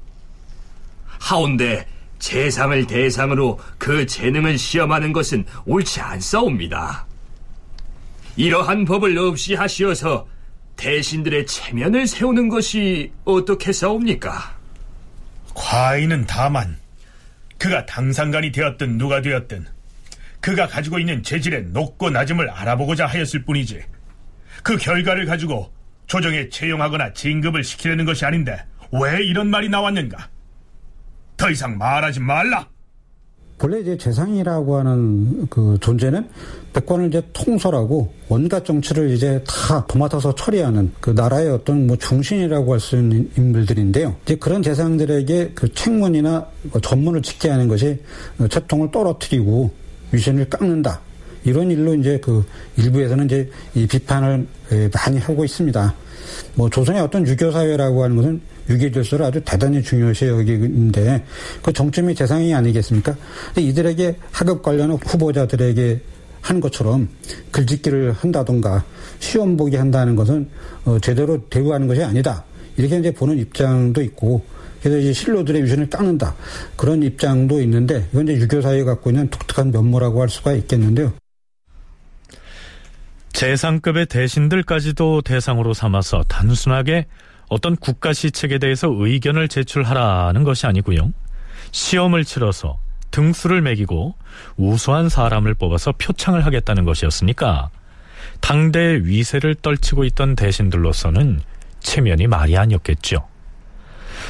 하운데 재상을 대상으로 그 재능을 시험하는 것은 옳지 않사옵니다. 이러한 법을 없이 하시어서 대신들의 체면을 세우는 것이 어떻게 싸웁니까? 과인은 다만 그가 당상관이 되었든 누가 되었든 그가 가지고 있는 재질의 높고 낮음을 알아보고자 하였을 뿐이지 그 결과를 가지고 조정에 채용하거나 진급을 시키려는 것이 아닌데 왜 이런 말이 나왔는가? 더 이상 말하지 말라. 본래 이제 재상이라고 하는 그 존재는 백관을 이제 통솔하고 온갖 정치를 이제 다 도맡아서 처리하는 그 나라의 어떤 뭐 중심이라고 할 수 있는 인물들인데요. 이제 그런 재상들에게 그 책문이나 뭐 전문을 짓게 하는 것이 채통을 떨어뜨리고 위신을 깎는다. 이런 일로 이제 그 일부에서는 이제 이 비판을 많이 하고 있습니다. 뭐 조선의 어떤 유교 사회라고 하는 것은 유교 질서를 아주 대단히 중요시 여기는데 그 정점이 재상이 아니겠습니까? 이들에게 하급 관련 후보자들에게 한 것처럼 글짓기를 한다던가 시험 보기 한다는 것은 어 제대로 대우하는 것이 아니다. 이렇게 이제 보는 입장도 있고 그래서 이제 신료들의 위신을 깎는다 그런 입장도 있는데 이건 이제 유교 사회가 갖고 있는 독특한 면모라고 할 수가 있겠는데요. 재상급의 대신들까지도 대상으로 삼아서 단순하게 어떤 국가 시책에 대해서 의견을 제출하라는 것이 아니고요. 시험을 치러서 등수를 매기고 우수한 사람을 뽑아서 표창을 하겠다는 것이었으니까 당대의 위세를 떨치고 있던 대신들로서는 체면이 말이 아니었겠죠.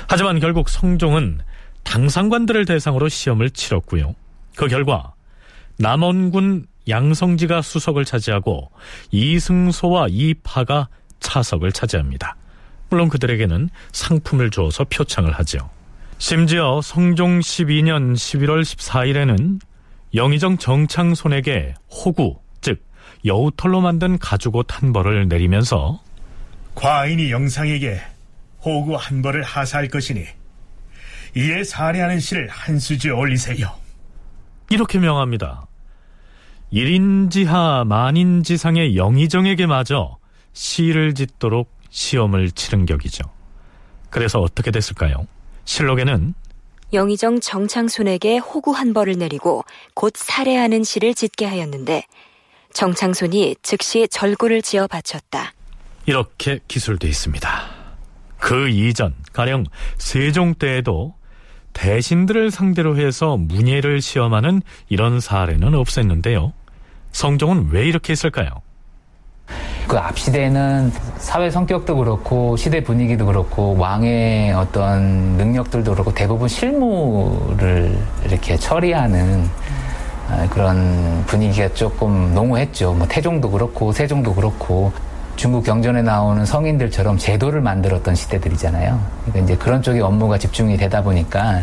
하지만 결국 성종은 당상관들을 대상으로 시험을 치렀고요. 그 결과 남원군 양성지가 수석을 차지하고 이승소와 이파가 차석을 차지합니다. 물론 그들에게는 상품을 주어서 표창을 하죠. 심지어 성종 12년 11월 14일에는 영의정 정창손에게 호구, 즉 여우털로 만든 가죽옷 한 벌을 내리면서 과인이 영상에게 호구 한 벌을 하사할 것이니 이에 사례하는 시를 한 수지 올리세요. 이렇게 명합니다. 일인지하 만인지상의 영의정에게 마저 시를 짓도록 시험을 치른 격이죠. 그래서 어떻게 됐을까요? 실록에는 영의정 정창손에게 호구 한 벌을 내리고 곧 살해하는 시를 짓게 하였는데 정창손이 즉시 절구를 지어 바쳤다. 이렇게 기술돼 있습니다. 그 이전 가령 세종 때에도 대신들을 상대로 해서 문예를 시험하는 이런 사례는 없었는데요. 성종은 왜 이렇게 했을까요? 그 앞시대는 사회 성격도 그렇고 시대 분위기도 그렇고 왕의 어떤 능력들도 그렇고 대부분 실무를 이렇게 처리하는 그런 분위기가 조금 농후했죠. 뭐 태종도 그렇고 세종도 그렇고 중국 경전에 나오는 성인들처럼 제도를 만들었던 시대들이잖아요. 그러니까 이제 그런 쪽에 업무가 집중이 되다 보니까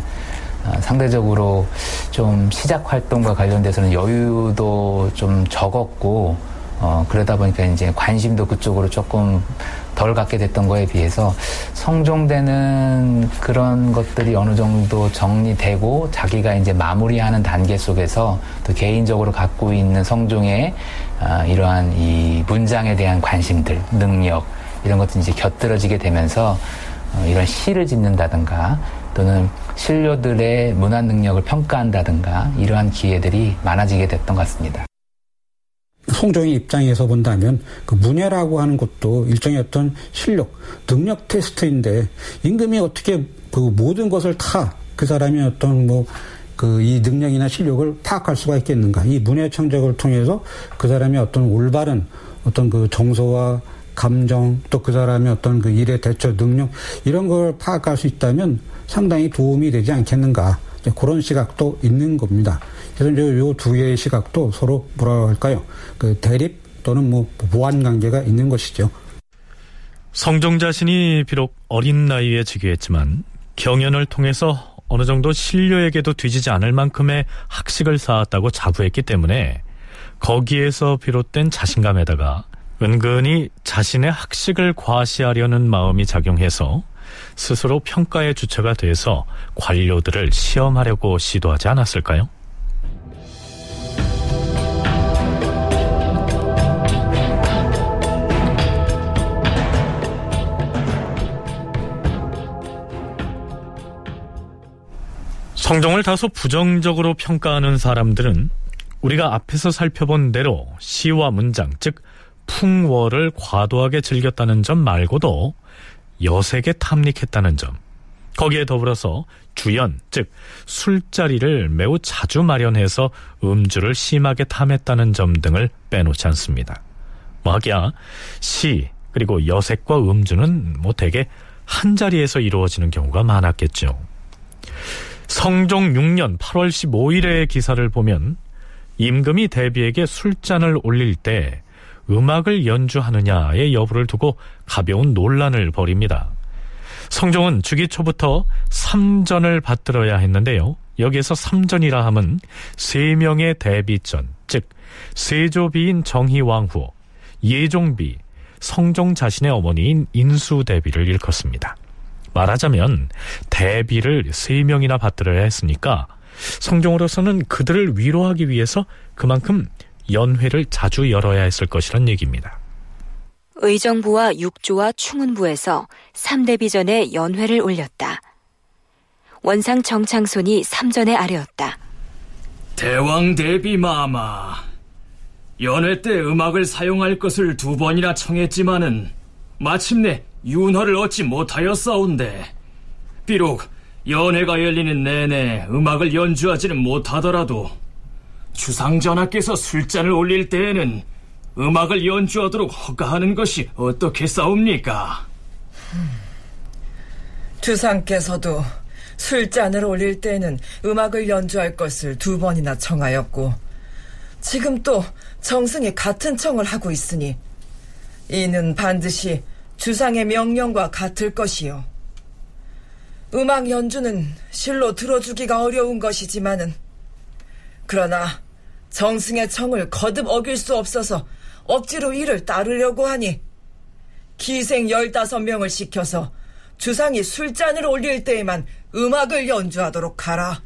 상대적으로 좀 시작 활동과 관련돼서는 여유도 좀 적었고 어, 그러다 보니까 이제 관심도 그쪽으로 조금 덜 갖게 됐던 거에 비해서 성종대는 그런 것들이 어느 정도 정리되고 자기가 이제 마무리하는 단계 속에서 또 개인적으로 갖고 있는 성종의 어, 이러한 이 문장에 대한 관심들, 능력 이런 것들이 이제 곁들어지게 되면서 어, 이런 시를 짓는다든가 또는 신료들의 문화 능력을 평가한다든가 이러한 기회들이 많아지게 됐던 것 같습니다. 성종의 입장에서 본다면 그 문예라고 하는 것도 일종의 어떤 실력, 능력 테스트인데 임금이 어떻게 그 모든 것을 다 그 사람이 어떤 뭐 그 이 능력이나 실력을 파악할 수가 있겠는가? 이 문예 청적을 통해서 그 사람의 어떤 올바른 어떤 그 정서와 감정 또 그 사람의 어떤 그 일의 대처 능력 이런 걸 파악할 수 있다면 상당히 도움이 되지 않겠는가? 그런 시각도 있는 겁니다. 그래서 이제 요두 개의 시각도 서로 뭐라 할까요? 그 대립 또는 뭐 보완 관계가 있는 것이죠. 성종 자신이 비록 어린 나이에 즉위했지만 경연을 통해서 어느 정도 신료에게도 뒤지지 않을 만큼의 학식을 쌓았다고 자부했기 때문에 거기에서 비롯된 자신감에다가 은근히 자신의 학식을 과시하려는 마음이 작용해서 스스로 평가의 주체가 돼서 관료들을 시험하려고 시도하지 않았을까요? 성종을 다소 부정적으로 평가하는 사람들은 우리가 앞에서 살펴본 대로 시와 문장, 즉 풍월을 과도하게 즐겼다는 점 말고도 여색에 탐닉했다는 점, 거기에 더불어서 주연, 즉 술자리를 매우 자주 마련해서 음주를 심하게 탐했다는 점 등을 빼놓지 않습니다. 뭐 하기야 시 그리고 여색과 음주는 뭐 대개 한 자리에서 이루어지는 경우가 많았겠죠. 성종 6년 8월 15일의 기사를 보면 임금이 대비에게 술잔을 올릴 때 음악을 연주하느냐의 여부를 두고 가벼운 논란을 벌입니다. 성종은 주기 초부터 3전을 받들어야 했는데요. 여기에서 3전이라 함은 3명의 대비전, 즉 세조비인 정희왕후, 예종비, 성종 자신의 어머니인 인수대비를 일컫습니다. 말하자면 대비를 3명이나 받들어야 했으니까 성종으로서는 그들을 위로하기 위해서 그만큼 연회를 자주 열어야 했을 것이란 얘기입니다. 의정부와 육조와 충운부에서 3대 비전에 연회를 올렸다. 원상 정창손이 3전에 아뢰었다. 대왕 대비 마마. 연회 때 음악을 사용할 것을 두 번이나 청했지만은 마침내 윤허를 얻지 못하였사온데 비록 연회가 열리는 내내 음악을 연주하지는 못하더라도 주상전하께서 술잔을 올릴 때에는 음악을 연주하도록 허가하는 것이 어떻게 싸웁니까? 주상께서도 술잔을 올릴 때는 음악을 연주할 것을 두 번이나 청하였고 지금 또 정승이 같은 청을 하고 있으니 이는 반드시 주상의 명령과 같을 것이요. 음악 연주는 실로 들어주기가 어려운 것이지만은 그러나 정승의 청을 거듭 어길 수 없어서 억지로 이를 따르려고 하니 기생 열다섯 명을 시켜서 주상이 술잔을 올릴 때에만 음악을 연주하도록 하라.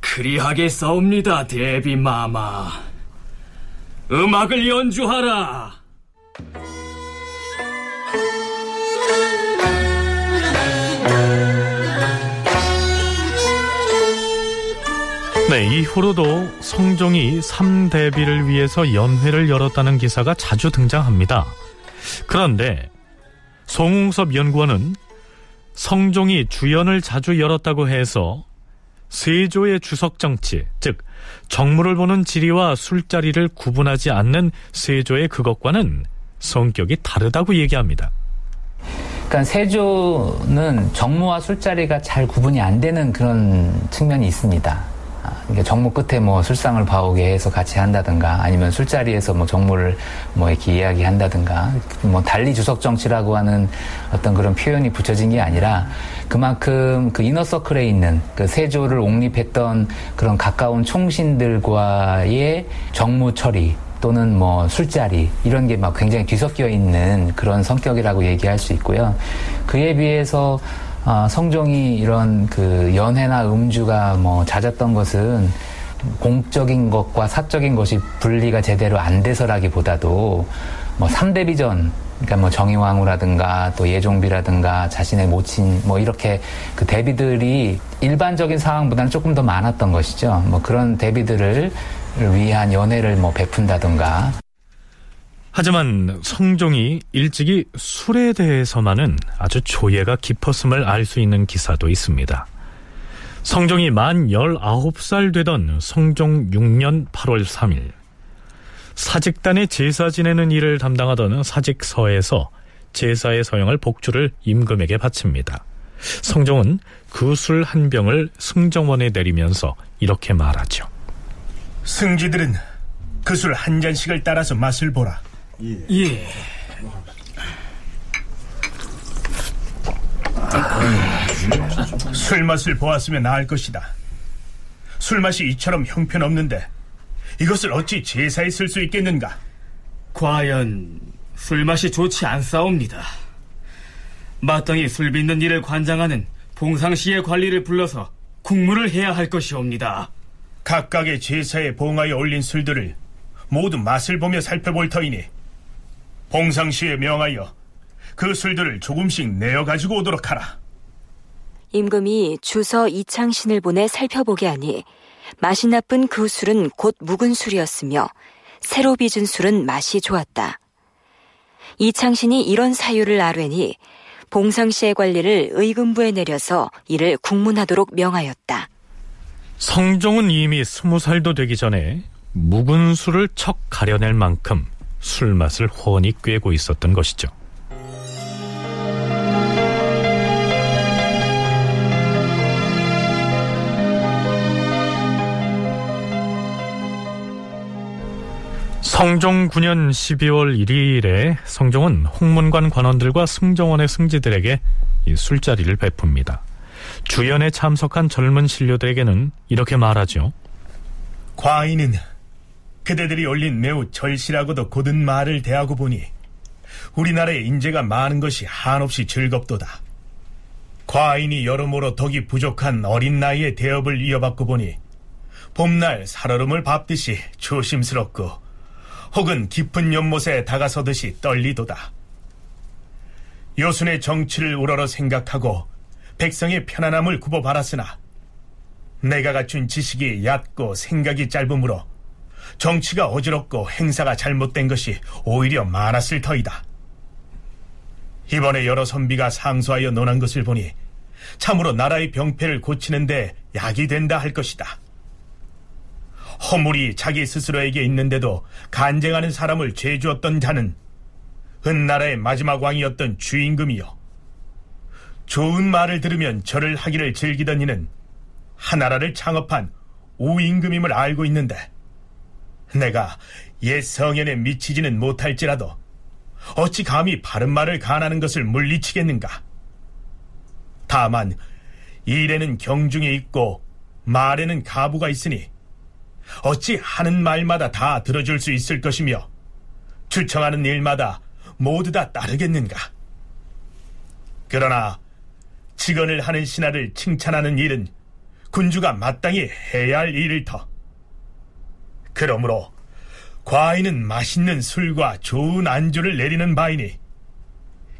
그리하겠사옵니다, 대비마마. 음악을 연주하라. 네, 이후로도 성종이 3대비를 위해서 연회를 열었다는 기사가 자주 등장합니다. 그런데 송웅섭 연구원은 성종이 주연을 자주 열었다고 해서 세조의 주석 정치, 즉 정무를 보는 지리와 술자리를 구분하지 않는 세조의 그것과는 성격이 다르다고 얘기합니다. 그러니까 세조는 정무와 술자리가 잘 구분이 안 되는 그런 측면이 있습니다. 그러니까 정무 끝에 뭐 술상을 봐오게 해서 같이 한다든가 아니면 술자리에서 뭐 정무를 뭐 이렇게 이야기한다든가 뭐 달리 주석 정치라고 하는 어떤 그런 표현이 붙여진 게 아니라 그만큼 그 이너서클에 있는 그 세조를 옹립했던 그런 가까운 총신들과의 정무 처리 또는 뭐 술자리 이런 게 막 굉장히 뒤섞여 있는 그런 성격이라고 얘기할 수 있고요. 그에 비해서 어, 성종이 이런 그 연회나 음주가 뭐 잦았던 것은 공적인 것과 사적인 것이 분리가 제대로 안 돼서라기보다도 뭐 3대 비전 그러니까 뭐 정의왕후라든가 또 예종비라든가 자신의 모친 뭐 이렇게 그 대비들이 일반적인 상황보다는 조금 더 많았던 것이죠. 뭐 그런 대비들을 위한 연회를 뭐 베푼다든가 하지만 성종이 일찍이 술에 대해서만은 아주 조예가 깊었음을 알 수 있는 기사도 있습니다. 성종이 만 19살 되던 성종 6년 8월 3일 사직단의 제사 지내는 일을 담당하던 사직서에서 제사의 서형을 복주를 임금에게 바칩니다. 성종은 그 술 한 병을 승정원에 내리면서 이렇게 말하죠. 승지들은 그 술 한 잔씩을 따라서 맛을 보라. 예. 예. 술 맛을 보았으면 알 것이다. 술 맛이 이처럼 형편없는데 이것을 어찌 제사에 쓸 수 있겠는가? 과연 술 맛이 좋지 않사옵니다. 마땅히 술 빚는 일을 관장하는 봉상시의 관리를 불러서 국무를 해야 할 것이옵니다. 각각의 제사에 봉하여 올린 술들을 모두 맛을 보며 살펴볼 터이니 봉상시에 명하여 그 술들을 조금씩 내어 가지고 오도록 하라. 임금이 주서 이창신을 보내 살펴보게 하니 맛이 나쁜 그 술은 곧 묵은 술이었으며 새로 빚은 술은 맛이 좋았다. 이창신이 이런 사유를 아뢰니 봉상시의 관리를 의금부에 내려서 이를 국문하도록 명하였다. 성종은 이미 스무 살도 되기 전에 묵은 술을 척 가려낼 만큼 술 맛을 훤히 꿰고 있었던 것이죠. 성종 9년 12월 1일에 성종은 홍문관 관원들과 승정원의 승지들에게 이 술자리를 베풉니다. 주연에 참석한 젊은 신료들에게는 이렇게 말하죠. 과인은 그대들이 올린 매우 절실하고도 곧은 말을 대하고 보니 우리나라에 인재가 많은 것이 한없이 즐겁도다. 과인이 여러모로 덕이 부족한 어린 나이에 대업을 이어받고 보니 봄날 살얼음을 밟듯이 조심스럽고 혹은 깊은 연못에 다가서듯이 떨리도다. 여순의 정치를 우러러 생각하고 백성의 편안함을 굽어 바랐으나 내가 갖춘 지식이 얕고 생각이 짧으므로 정치가 어지럽고 행사가 잘못된 것이 오히려 많았을 터이다. 이번에 여러 선비가 상소하여 논한 것을 보니 참으로 나라의 병폐를 고치는데 약이 된다 할 것이다. 허물이 자기 스스로에게 있는데도 간쟁하는 사람을 죄주었던 자는 은나라의 마지막 왕이었던 주임금이요. 좋은 말을 들으면 절을 하기를 즐기던 이는 하나라를 창업한 우임금임을 알고 있는데 내가 옛 성현에 미치지는 못할지라도 어찌 감히 바른 말을 간하는 것을 물리치겠는가? 다만 일에는 경중이 있고 말에는 가부가 있으니 어찌 하는 말마다 다 들어줄 수 있을 것이며 추청하는 일마다 모두 다 따르겠는가? 그러나 직언을 하는 신하를 칭찬하는 일은 군주가 마땅히 해야 할 일을 터. 그러므로 과인은 맛있는 술과 좋은 안주를 내리는 바이니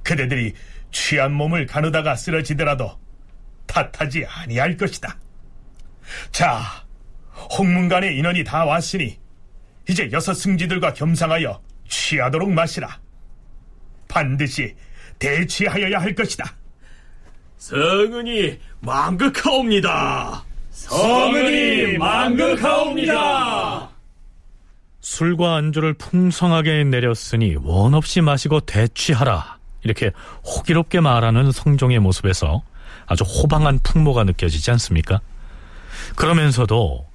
그대들이 취한 몸을 가누다가 쓰러지더라도 탓하지 아니할 것이다. 자, 홍문관의 인원이 다 왔으니 이제 여섯 승지들과 겸상하여 취하도록 마시라. 반드시 대취하여야 할 것이다. 성은이 망극하옵니다. 성은이 망극하옵니다. 술과 안주를 풍성하게 내렸으니 원 없이 마시고 대취하라. 이렇게 호기롭게 말하는 성종의 모습에서 아주 호방한 풍모가 느껴지지 않습니까? 그러면서도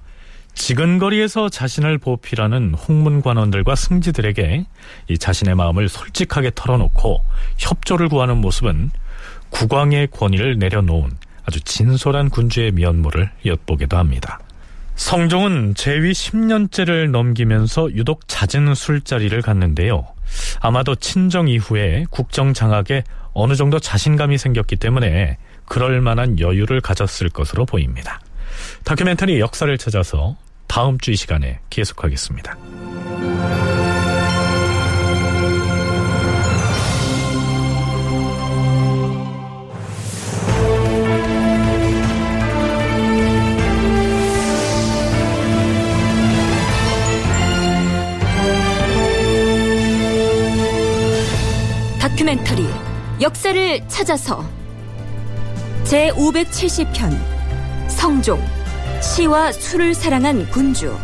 지근거리에서 자신을 보필하는 홍문관원들과 승지들에게 이 자신의 마음을 솔직하게 털어놓고 협조를 구하는 모습은 국왕의 권위를 내려놓은 아주 진솔한 군주의 면모를 엿보기도 합니다. 성종은 재위 10년째를 넘기면서 유독 잦은 술자리를 갖는데요. 아마도 친정 이후에 국정 장악에 어느 정도 자신감이 생겼기 때문에 그럴 만한 여유를 가졌을 것으로 보입니다. 다큐멘터리 역사를 찾아서 다음 주 이 시간에 계속하겠습니다. 다큐멘터리 역사를 찾아서 제 570편 성종 시와 술을 사랑한 군주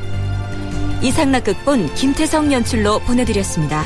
이상락 극본 김태성 연출로 보내드렸습니다.